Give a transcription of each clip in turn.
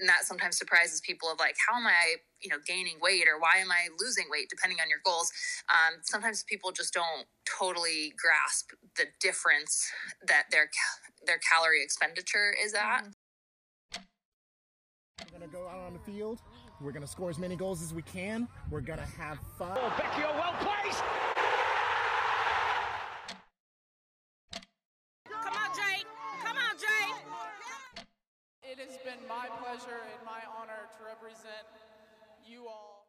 and that sometimes surprises people of like how am i you know gaining weight or why am i losing weight depending on your goals? Um, sometimes people just don't totally grasp the difference that their their calorie expenditure is at. We're gonna go out on the field. We're gonna score as many goals as we can. We're gonna have fun. Oh, Becky, well placed It has been my pleasure and my honor to represent you all.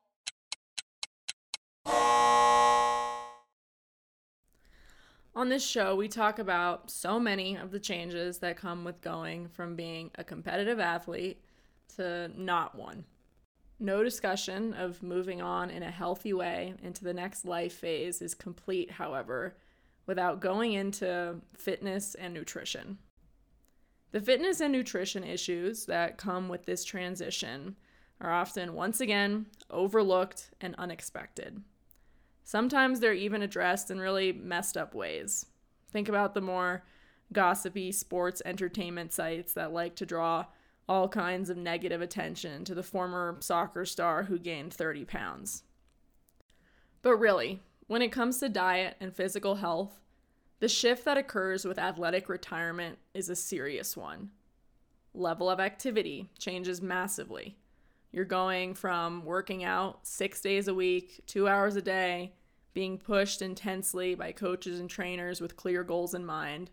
On this show, we talk about so many of the changes that come with going from being a competitive athlete to not one. No discussion of moving on in a healthy way into the next life phase is complete, however, without going into fitness and nutrition. The fitness and nutrition issues that come with this transition are often, once again, overlooked and unexpected. Sometimes they're even addressed in really messed up ways. Think about the more gossipy sports entertainment sites that like to draw all kinds of negative attention to the former soccer star who gained 30 pounds. But really, when it comes to diet and physical health, the shift that occurs with athletic retirement is a serious one. Level of activity changes massively. You're going from working out six days a week, two hours a day, being pushed intensely by coaches and trainers with clear goals in mind,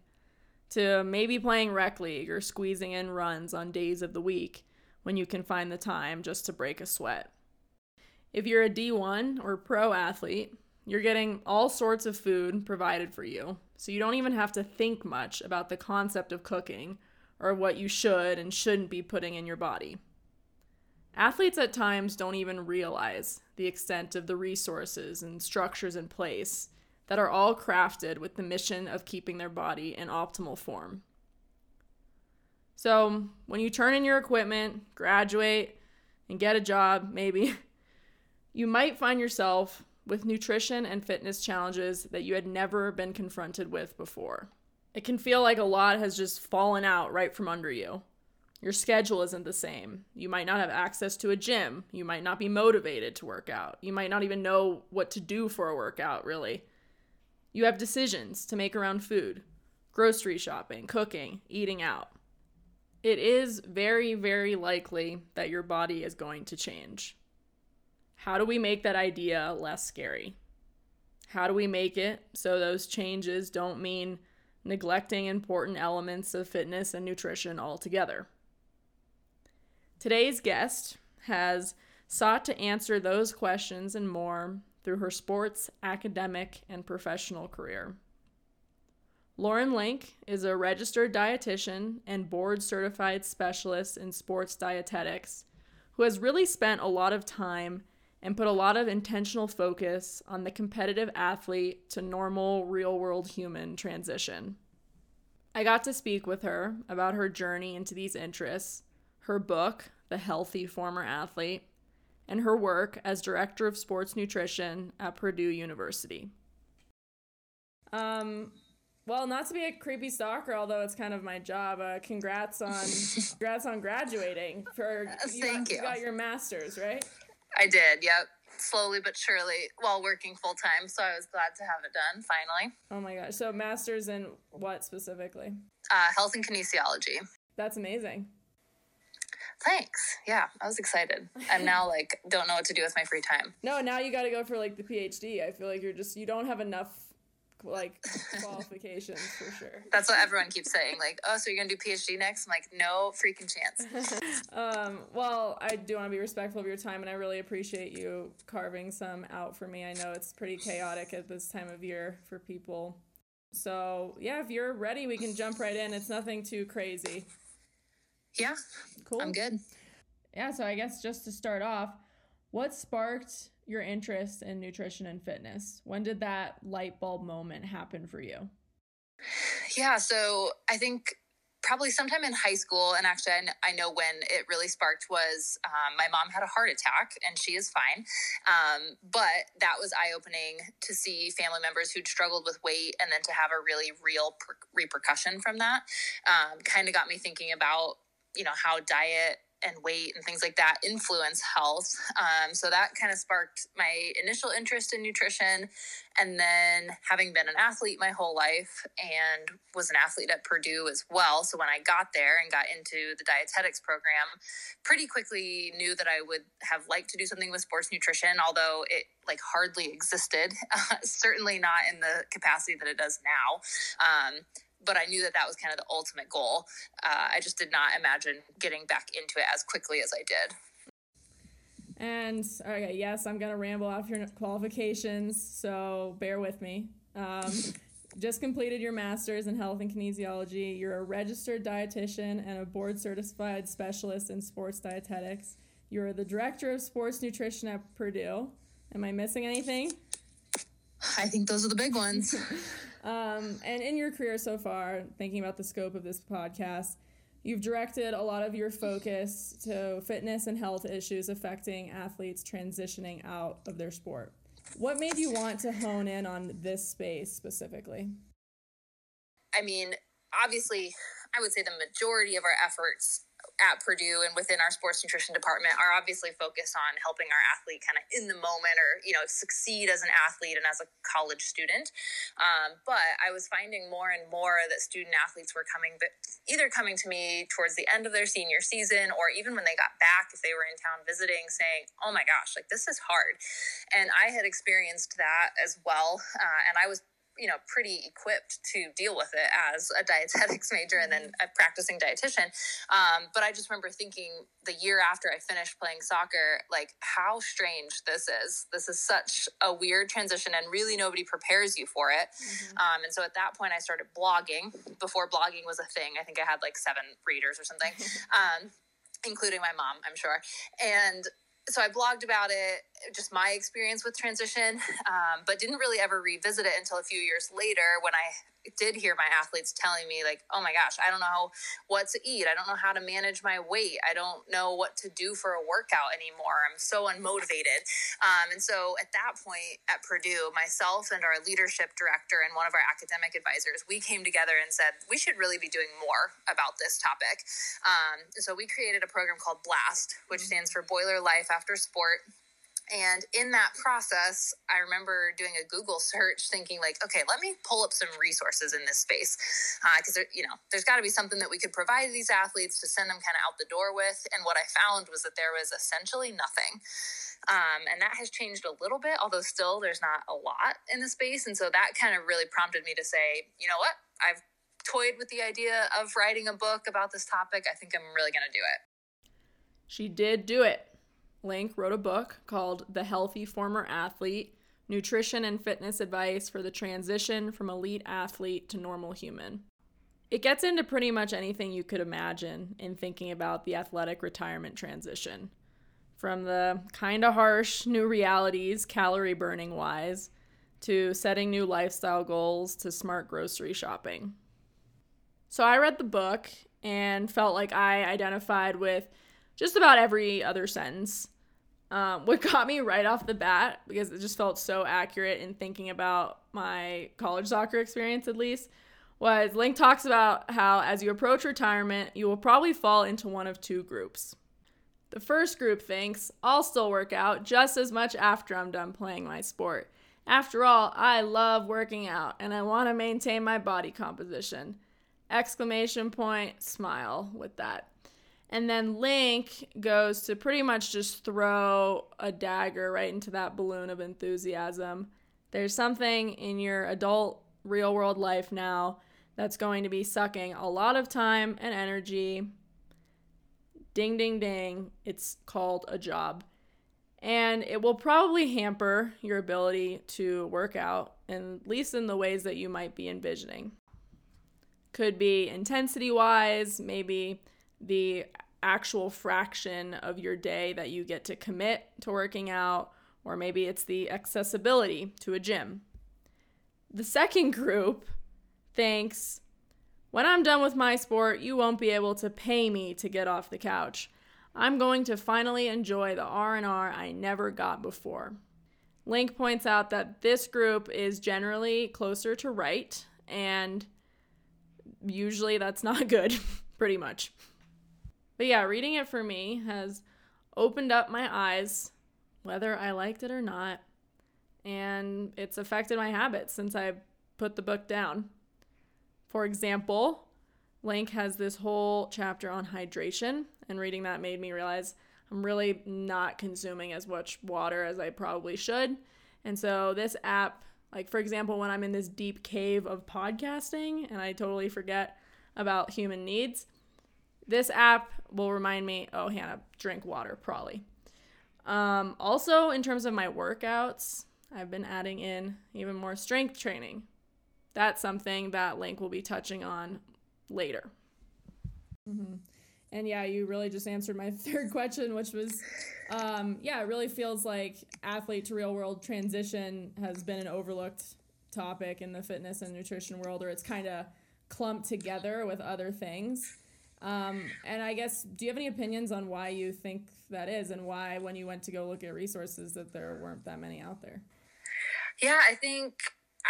to maybe playing rec league or squeezing in runs on days of the week when you can find the time just to break a sweat. If you're a D1 or pro athlete, you're getting all sorts of food provided for you, so you don't even have to think much about the concept of cooking or what you should and shouldn't be putting in your body. Athletes at times don't even realize the extent of the resources and structures in place that are all crafted with the mission of keeping their body in optimal form. So, when you turn in your equipment, graduate, and get a job, maybe, you might find yourself with nutrition and fitness challenges that you had never been confronted with before. It can feel like a lot has just fallen out right from under you. Your schedule isn't the same. You might not have access to a gym. You might not be motivated to work out. You might not even know what to do for a workout, really. You have decisions to make around food, grocery shopping, cooking, eating out. It is very, very likely that your body is going to change. How do we make that idea less scary? How do we make it so those changes don't mean neglecting important elements of fitness and nutrition altogether? Today's guest has sought to answer those questions and more through her sports, academic, and professional career. Lauren Link is a registered dietitian and board certified specialist in sports dietetics who has really spent a lot of time and put a lot of intentional focus on the competitive athlete to normal, real world human transition. I got to speak with her about her journey into these interests, her book, The Healthy Former Athlete, and her work as director of sports nutrition at Purdue University. Um, well, not to be a creepy stalker, although it's kind of my job. Uh, congrats on congrats on graduating. For you Thank got, you. you got your master's, right? I did, yep. Slowly but surely while working full time. So I was glad to have it done finally. Oh my gosh. So, master's in what specifically? Uh, health and kinesiology. That's amazing. Thanks. Yeah, I was excited. I'm now like, don't know what to do with my free time. No, now you got to go for like the PhD. I feel like you're just, you don't have enough like qualifications for sure. That's what everyone keeps saying. Like, oh, so you're gonna do PhD next? I'm like, no freaking chance. um, well, I do want to be respectful of your time, and I really appreciate you carving some out for me. I know it's pretty chaotic at this time of year for people. So yeah, if you're ready, we can jump right in. It's nothing too crazy. Yeah. Cool. I'm good. Yeah. So I guess just to start off, what sparked your interest in nutrition and fitness? When did that light bulb moment happen for you? Yeah, so I think probably sometime in high school, and actually, I, know when it really sparked was um, my mom had a heart attack, and she is fine. Um, but that was eye opening to see family members who'd struggled with weight, and then to have a really real per- repercussion from that. Um, kind of got me thinking about you know how diet and weight and things like that influence health. Um, so that kind of sparked my initial interest in nutrition. And then having been an athlete my whole life and was an athlete at Purdue as well. So when I got there and got into the dietetics program, pretty quickly knew that I would have liked to do something with sports nutrition, although it like hardly existed, certainly not in the capacity that it does now. Um, but I knew that that was kind of the ultimate goal. Uh, I just did not imagine getting back into it as quickly as I did. And okay, yes, I'm gonna ramble off your qualifications, so bear with me. Um, just completed your master's in health and kinesiology. You're a registered dietitian and a board certified specialist in sports dietetics. You're the director of sports nutrition at Purdue. Am I missing anything? I think those are the big ones. um, and in your career so far, thinking about the scope of this podcast, you've directed a lot of your focus to fitness and health issues affecting athletes transitioning out of their sport. What made you want to hone in on this space specifically? I mean, obviously, I would say the majority of our efforts at Purdue and within our sports nutrition department are obviously focused on helping our athlete kind of in the moment or, you know, succeed as an athlete and as a college student. Um, but I was finding more and more that student athletes were coming, but either coming to me towards the end of their senior season or even when they got back, if they were in town visiting, saying, oh my gosh, like this is hard. And I had experienced that as well. Uh, and I was you know pretty equipped to deal with it as a dietetics major and then a practicing dietitian. Um, but i just remember thinking the year after i finished playing soccer like how strange this is. This is such a weird transition and really nobody prepares you for it. Mm-hmm. um, and so at that point i started blogging. Before blogging was a thing i think i had like seven readers or something um, including my mom i'm sure. And so I blogged about it, just my experience with transition, um, but didn't really ever revisit it until a few years later when I did hear my athletes telling me like oh my gosh i don't know what to eat. I don't know how to manage my weight. I don't know what to do for a workout anymore. I'm so unmotivated. Um, and so at that point at purdue myself and our leadership director and one of our academic advisors we came together and said we should really be doing more about this topic. Um, so we created a program called blast which mm-hmm. stands for boiler life after sport and in that process, I remember doing a Google search thinking like, okay, let me pull up some resources in this space. Because, uh, you know, there's got to be something that we could provide these athletes to send them kind of out the door with. And what I found was that there was essentially nothing. Um, and that has changed a little bit, although still there's not a lot in the space. And so that kind of really prompted me to say, you know what? I've toyed with the idea of writing a book about this topic. I think I'm really going to do it. She did do it. Link wrote a book called The Healthy Former Athlete Nutrition and Fitness Advice for the Transition from Elite Athlete to Normal Human. It gets into pretty much anything you could imagine in thinking about the athletic retirement transition. From the kind of harsh new realities, calorie burning wise, to setting new lifestyle goals to smart grocery shopping. So I read the book and felt like I identified with just about every other sentence. Um, what got me right off the bat, because it just felt so accurate in thinking about my college soccer experience at least, was Link talks about how as you approach retirement, you will probably fall into one of two groups. The first group thinks, I'll still work out just as much after I'm done playing my sport. After all, I love working out and I want to maintain my body composition. Exclamation point, smile with that. And then Link goes to pretty much just throw a dagger right into that balloon of enthusiasm. There's something in your adult real world life now that's going to be sucking a lot of time and energy. Ding, ding, ding. It's called a job. And it will probably hamper your ability to work out, at least in the ways that you might be envisioning. Could be intensity wise, maybe the actual fraction of your day that you get to commit to working out, or maybe it's the accessibility to a gym. The second group thinks, when I'm done with my sport, you won't be able to pay me to get off the couch. I'm going to finally enjoy the R&R I never got before. Link points out that this group is generally closer to right and usually that's not good, pretty much. But yeah, reading it for me has opened up my eyes, whether I liked it or not, and it's affected my habits since I put the book down. For example, Link has this whole chapter on hydration, and reading that made me realize I'm really not consuming as much water as I probably should. And so this app, like for example, when I'm in this deep cave of podcasting and I totally forget about human needs, this app will remind me, oh, Hannah, drink water, probably. Um, also, in terms of my workouts, I've been adding in even more strength training. That's something that Link will be touching on later. Mm-hmm. And yeah, you really just answered my third question, which was, um, yeah, it really feels like athlete to real world transition has been an overlooked topic in the fitness and nutrition world, or it's kind of clumped together with other things. Um, and I guess, do you have any opinions on why you think that is, and why, when you went to go look at resources, that there weren't that many out there? Yeah, I think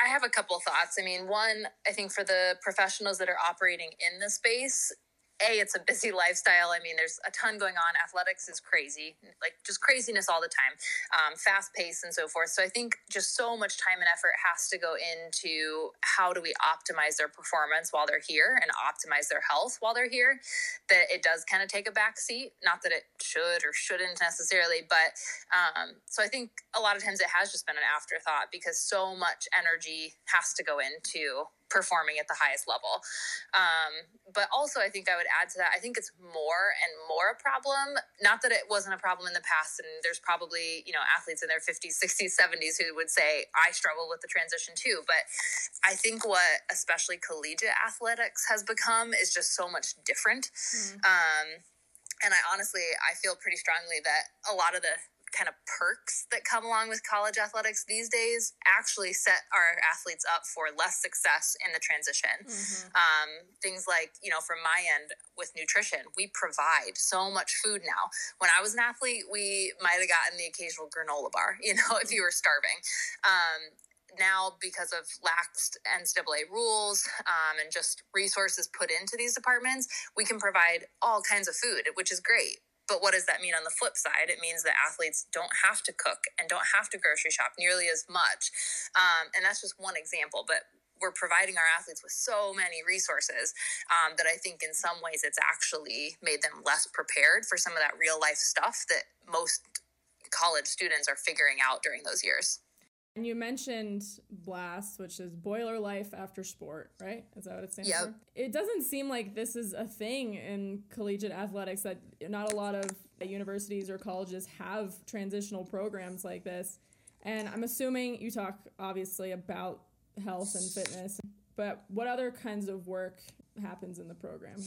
I have a couple thoughts. I mean, one, I think for the professionals that are operating in the space, a it's a busy lifestyle. I mean there's a ton going on. Athletics is crazy like just craziness all the time um, fast pace and so forth. So i think just so much time and effort has to go into how do we optimize their performance while they're here and optimize their health while they're here that it does kind of take a back seat. Not that it should or shouldn't necessarily but um, so i think a lot of times it has just been an afterthought because so much energy has to go into performing at the highest level. Um, but also, I think I would add to that, I think it's more and more a problem. Not that it wasn't a problem in the past, and there's probably, you know, athletes in their 50s, 60s, 70s who would say, I struggle with the transition too. But I think what especially collegiate athletics has become is just so much different. Mm-hmm. Um, and I honestly, I feel pretty strongly that a lot of the kind of perks that come along with college athletics these days actually set our athletes up for less success in the transition. Mm-hmm. Um, things like, you know, from my end with nutrition, we provide so much food now. When I was an athlete, we might have gotten the occasional granola bar, you know, if you were starving. Um, now because of lax NCAA rules um, and just resources put into these departments, we can provide all kinds of food, which is great. But what does that mean on the flip side? It means that athletes don't have to cook and don't have to grocery shop nearly as much. Um, and that's just one example. But we're providing our athletes with so many resources um, that I think in some ways it's actually made them less prepared for some of that real life stuff that most college students are figuring out during those years. And you mentioned BLAST, which is Boiler Life After Sport, right? Is that what it stands yep. for? It doesn't seem like this is a thing in collegiate athletics that not a lot of universities or colleges have transitional programs like this. And I'm assuming you talk obviously about health and fitness, but what other kinds of work happens in the program?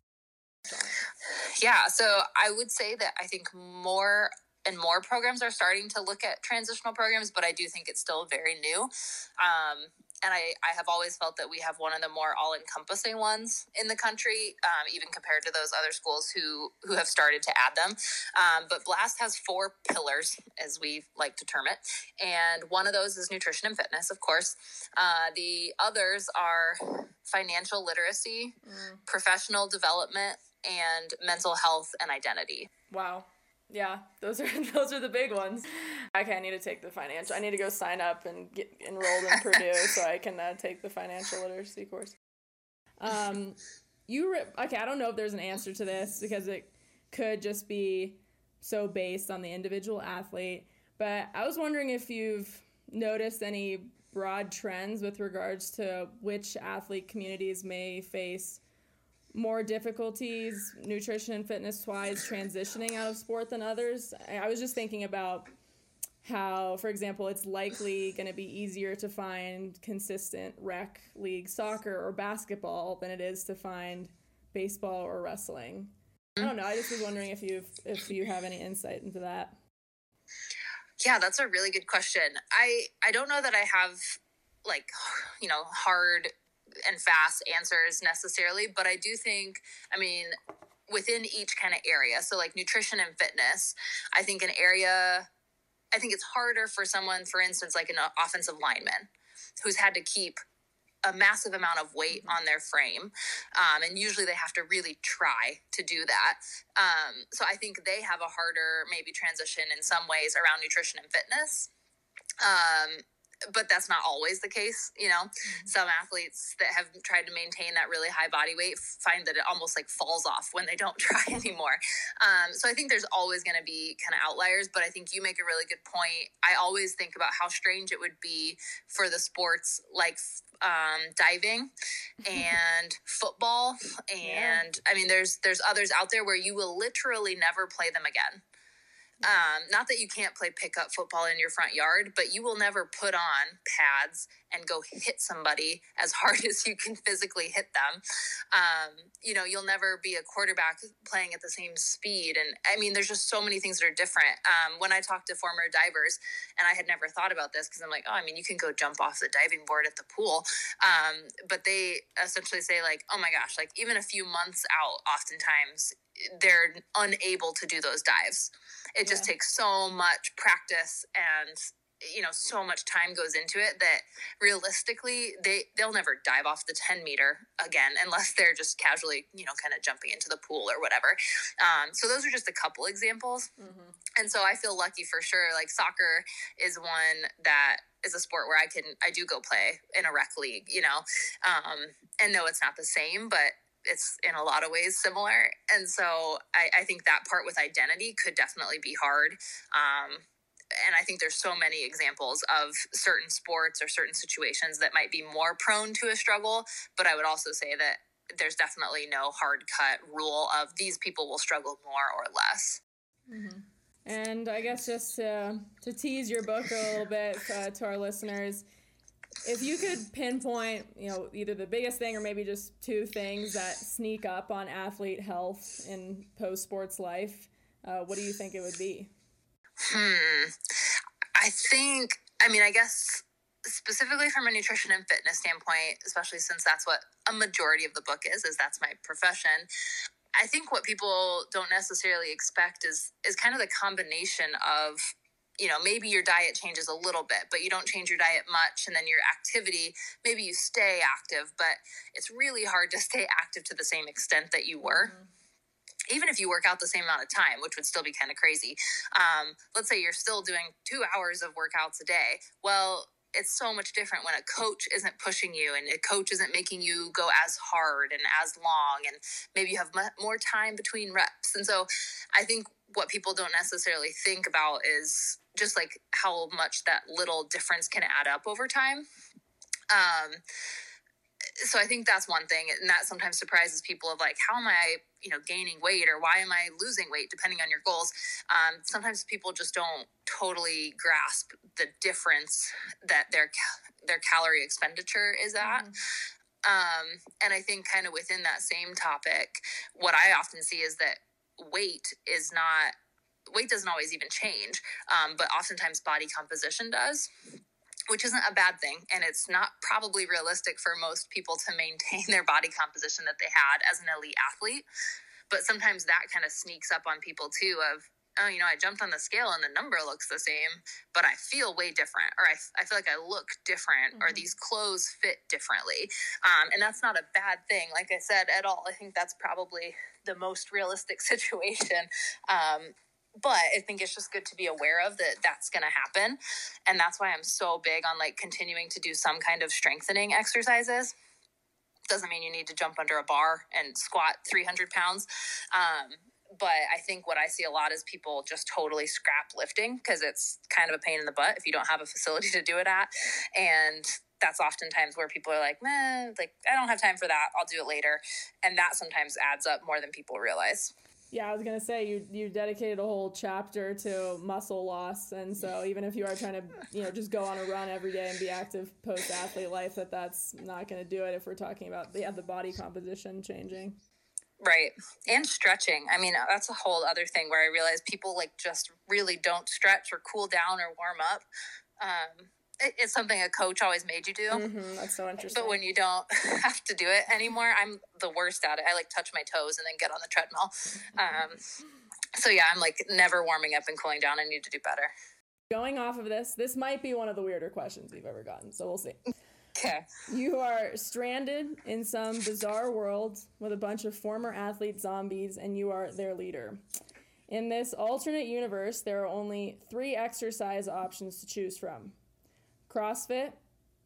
Yeah, so I would say that I think more and more programs are starting to look at transitional programs, but I do think it's still very new. Um, and I, I have always felt that we have one of the more all encompassing ones in the country, um, even compared to those other schools who who have started to add them. Um, but Blast has four pillars, as we like to term it, and one of those is nutrition and fitness, of course. Uh, the others are financial literacy, mm. professional development, and mental health and identity. Wow. Yeah, those are those are the big ones. Okay, I need to take the financial. I need to go sign up and get enrolled in Purdue so I can uh, take the financial literacy course. Um, you re- okay? I don't know if there's an answer to this because it could just be so based on the individual athlete. But I was wondering if you've noticed any broad trends with regards to which athlete communities may face more difficulties nutrition and fitness wise transitioning out of sport than others. I was just thinking about how, for example, it's likely going to be easier to find consistent rec league soccer or basketball than it is to find baseball or wrestling. I don't know. I just was wondering if you if you have any insight into that. Yeah, that's a really good question. I I don't know that I have like you know hard and fast answers necessarily, but I do think, I mean, within each kind of area, so like nutrition and fitness, I think an area, I think it's harder for someone, for instance, like an offensive lineman who's had to keep a massive amount of weight on their frame. Um, and usually they have to really try to do that. Um, so I think they have a harder, maybe, transition in some ways around nutrition and fitness. Um, but that's not always the case you know mm-hmm. some athletes that have tried to maintain that really high body weight find that it almost like falls off when they don't try anymore um, so i think there's always going to be kind of outliers but i think you make a really good point i always think about how strange it would be for the sports like um, diving and football and yeah. i mean there's there's others out there where you will literally never play them again um, not that you can't play pickup football in your front yard, but you will never put on pads and go hit somebody as hard as you can physically hit them. Um, you know, you'll never be a quarterback playing at the same speed. And I mean, there's just so many things that are different. Um, when I talk to former divers, and I had never thought about this because I'm like, oh, I mean, you can go jump off the diving board at the pool. Um, but they essentially say, like, oh my gosh, like even a few months out, oftentimes they're unable to do those dives. It just yeah. takes so much practice and you know so much time goes into it that realistically they they'll never dive off the 10 meter again unless they're just casually you know kind of jumping into the pool or whatever um, so those are just a couple examples mm-hmm. and so i feel lucky for sure like soccer is one that is a sport where i can i do go play in a rec league you know um, and no it's not the same but it's in a lot of ways similar. And so I, I think that part with identity could definitely be hard. Um, and I think there's so many examples of certain sports or certain situations that might be more prone to a struggle. But I would also say that there's definitely no hard cut rule of these people will struggle more or less. Mm-hmm. And I guess just to, to tease your book a little bit uh, to our listeners, if you could pinpoint, you know, either the biggest thing or maybe just two things that sneak up on athlete health in post sports life, uh, what do you think it would be? Hmm. I think, I mean, I guess specifically from a nutrition and fitness standpoint, especially since that's what a majority of the book is, is that's my profession. I think what people don't necessarily expect is is kind of the combination of you know maybe your diet changes a little bit but you don't change your diet much and then your activity maybe you stay active but it's really hard to stay active to the same extent that you were mm-hmm even if you work out the same amount of time, which would still be kind of crazy. Um, let's say you're still doing two hours of workouts a day. Well, it's so much different when a coach isn't pushing you and a coach isn't making you go as hard and as long, and maybe you have more time between reps. And so I think what people don't necessarily think about is just like how much that little difference can add up over time. Um, so I think that's one thing, and that sometimes surprises people of like, how am I, you know, gaining weight or why am I losing weight, depending on your goals. Um, sometimes people just don't totally grasp the difference that their their calorie expenditure is at. Mm. Um, and I think kind of within that same topic, what I often see is that weight is not weight doesn't always even change, um, but oftentimes body composition does which isn't a bad thing. And it's not probably realistic for most people to maintain their body composition that they had as an elite athlete. But sometimes that kind of sneaks up on people too of, oh, you know, I jumped on the scale and the number looks the same, but I feel way different, or I, I feel like I look different, mm-hmm. or these clothes fit differently. Um, and that's not a bad thing, like I said, at all. I think that's probably the most realistic situation. Um, but I think it's just good to be aware of that that's going to happen. And that's why I'm so big on like continuing to do some kind of strengthening exercises. Doesn't mean you need to jump under a bar and squat 300 pounds. Um, but I think what I see a lot is people just totally scrap lifting because it's kind of a pain in the butt if you don't have a facility to do it at. And that's oftentimes where people are like, meh, like, I don't have time for that. I'll do it later. And that sometimes adds up more than people realize. Yeah, I was gonna say you you dedicated a whole chapter to muscle loss, and so even if you are trying to you know just go on a run every day and be active post athlete life, that that's not gonna do it if we're talking about yeah the body composition changing. Right. And stretching. I mean, that's a whole other thing where I realize people like just really don't stretch or cool down or warm up. Um, it's something a coach always made you do. Mm-hmm, that's so interesting. But when you don't have to do it anymore, I'm the worst at it. I like touch my toes and then get on the treadmill. Um, so yeah, I'm like never warming up and cooling down. I need to do better. Going off of this, this might be one of the weirder questions we've ever gotten. So we'll see. Okay. You are stranded in some bizarre world with a bunch of former athlete zombies, and you are their leader. In this alternate universe, there are only three exercise options to choose from CrossFit,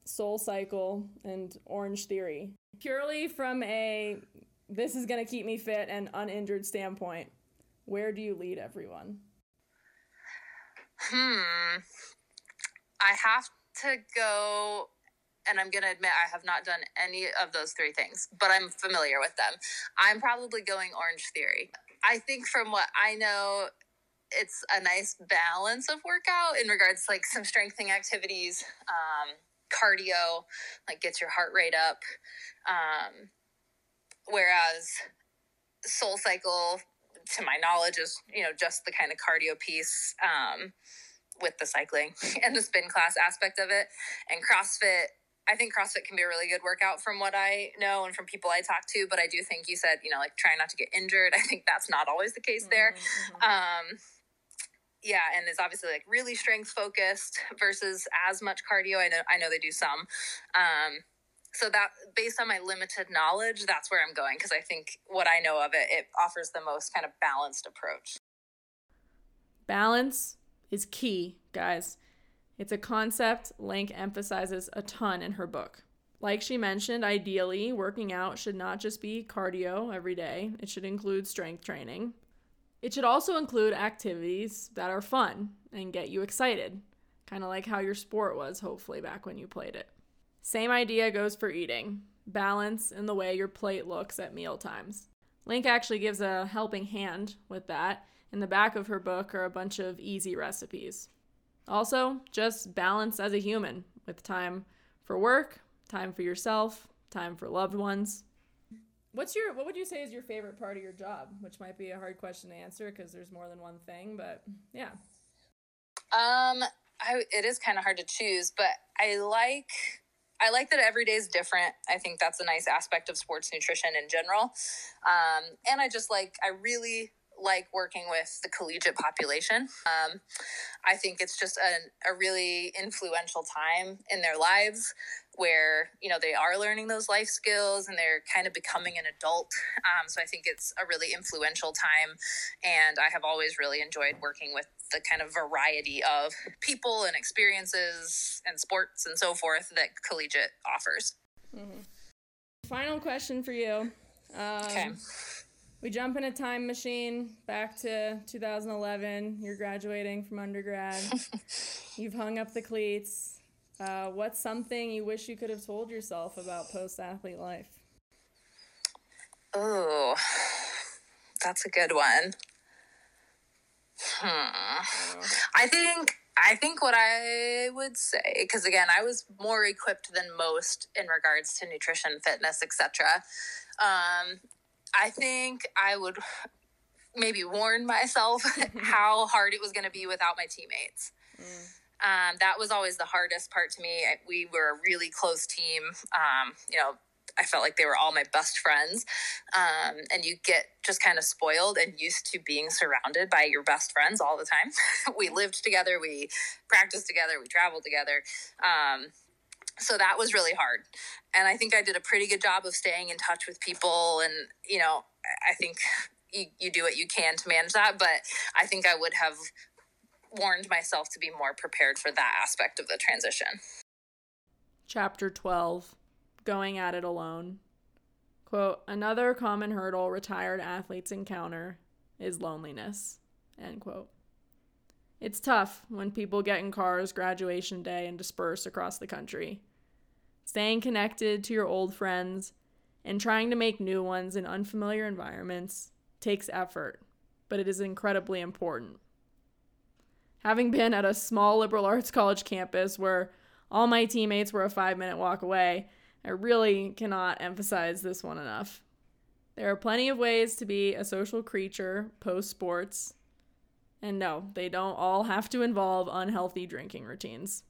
Soul Cycle, and Orange Theory. Purely from a this is going to keep me fit and uninjured standpoint, where do you lead everyone? Hmm. I have to go, and I'm going to admit I have not done any of those three things, but I'm familiar with them. I'm probably going Orange Theory. I think from what I know, it's a nice balance of workout in regards to like some strengthening activities, um, cardio, like gets your heart rate up. Um, whereas Soul Cycle, to my knowledge, is you know just the kind of cardio piece um, with the cycling and the spin class aspect of it, and CrossFit. I think CrossFit can be a really good workout from what I know and from people I talk to, but I do think you said, you know, like try not to get injured. I think that's not always the case there. Mm-hmm. Um, yeah, and it's obviously like really strength focused versus as much cardio. I know I know they do some. Um, so that based on my limited knowledge, that's where I'm going because I think what I know of it, it offers the most kind of balanced approach. Balance is key, guys. It's a concept Link emphasizes a ton in her book. Like she mentioned, ideally, working out should not just be cardio every day, it should include strength training. It should also include activities that are fun and get you excited, kind of like how your sport was, hopefully, back when you played it. Same idea goes for eating balance in the way your plate looks at meal times. Link actually gives a helping hand with that. In the back of her book are a bunch of easy recipes. Also, just balance as a human with time for work, time for yourself, time for loved ones. What's your what would you say is your favorite part of your job? Which might be a hard question to answer because there's more than one thing, but yeah. Um I it is kind of hard to choose, but I like I like that every day is different. I think that's a nice aspect of sports nutrition in general. Um, and I just like, I really like working with the collegiate population. Um, I think it's just a, a really influential time in their lives where you know they are learning those life skills and they're kind of becoming an adult. Um, so i think it's a really influential time. And i have always really enjoyed working with the kind of variety of people and experiences and sports and so forth that collegiate offers. Mm-hmm. final question for you. Um, okay we jump in a time machine back to 2011 you're graduating from undergrad you've hung up the cleats uh, what's something you wish you could have told yourself about post athlete life? Oh, that's a good one. Hmm. I think I think what I would say, because again, I was more equipped than most in regards to nutrition, fitness, etc. Um, I think I would maybe warn myself how hard it was going to be without my teammates. Mm. Um, that was always the hardest part to me. We were a really close team. Um, you know, I felt like they were all my best friends. Um, and you get just kind of spoiled and used to being surrounded by your best friends all the time. we lived together, we practiced together, we traveled together. Um, so that was really hard. And I think I did a pretty good job of staying in touch with people. And, you know, I think you, you do what you can to manage that. But I think I would have warned myself to be more prepared for that aspect of the transition. Chapter 12 Going at it alone. Quote, another common hurdle retired athletes encounter is loneliness. End quote. It's tough when people get in cars graduation day and disperse across the country. Staying connected to your old friends and trying to make new ones in unfamiliar environments takes effort, but it is incredibly important having been at a small liberal arts college campus where all my teammates were a five minute walk away, I really cannot emphasize this one enough. There are plenty of ways to be a social creature post sports, and no, they don't all have to involve unhealthy drinking routines.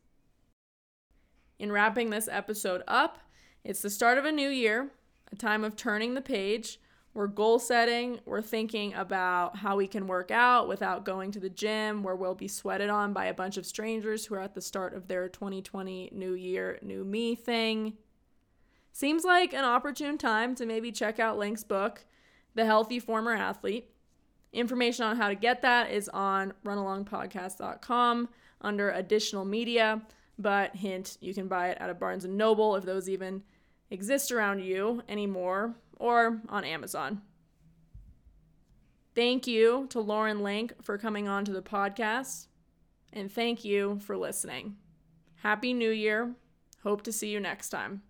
In wrapping this episode up, it's the start of a new year, a time of turning the page, We're goal setting. We're thinking about how we can work out without going to the gym, where we'll be sweated on by a bunch of strangers who are at the start of their 2020 New Year, New Me thing. Seems like an opportune time to maybe check out Link's book, The Healthy Former Athlete. Information on how to get that is on runalongpodcast.com under additional media, but hint, you can buy it at a Barnes & Noble if those even exist around you anymore or on Amazon. Thank you to Lauren Link for coming on to the podcast, and thank you for listening. Happy New Year. Hope to see you next time.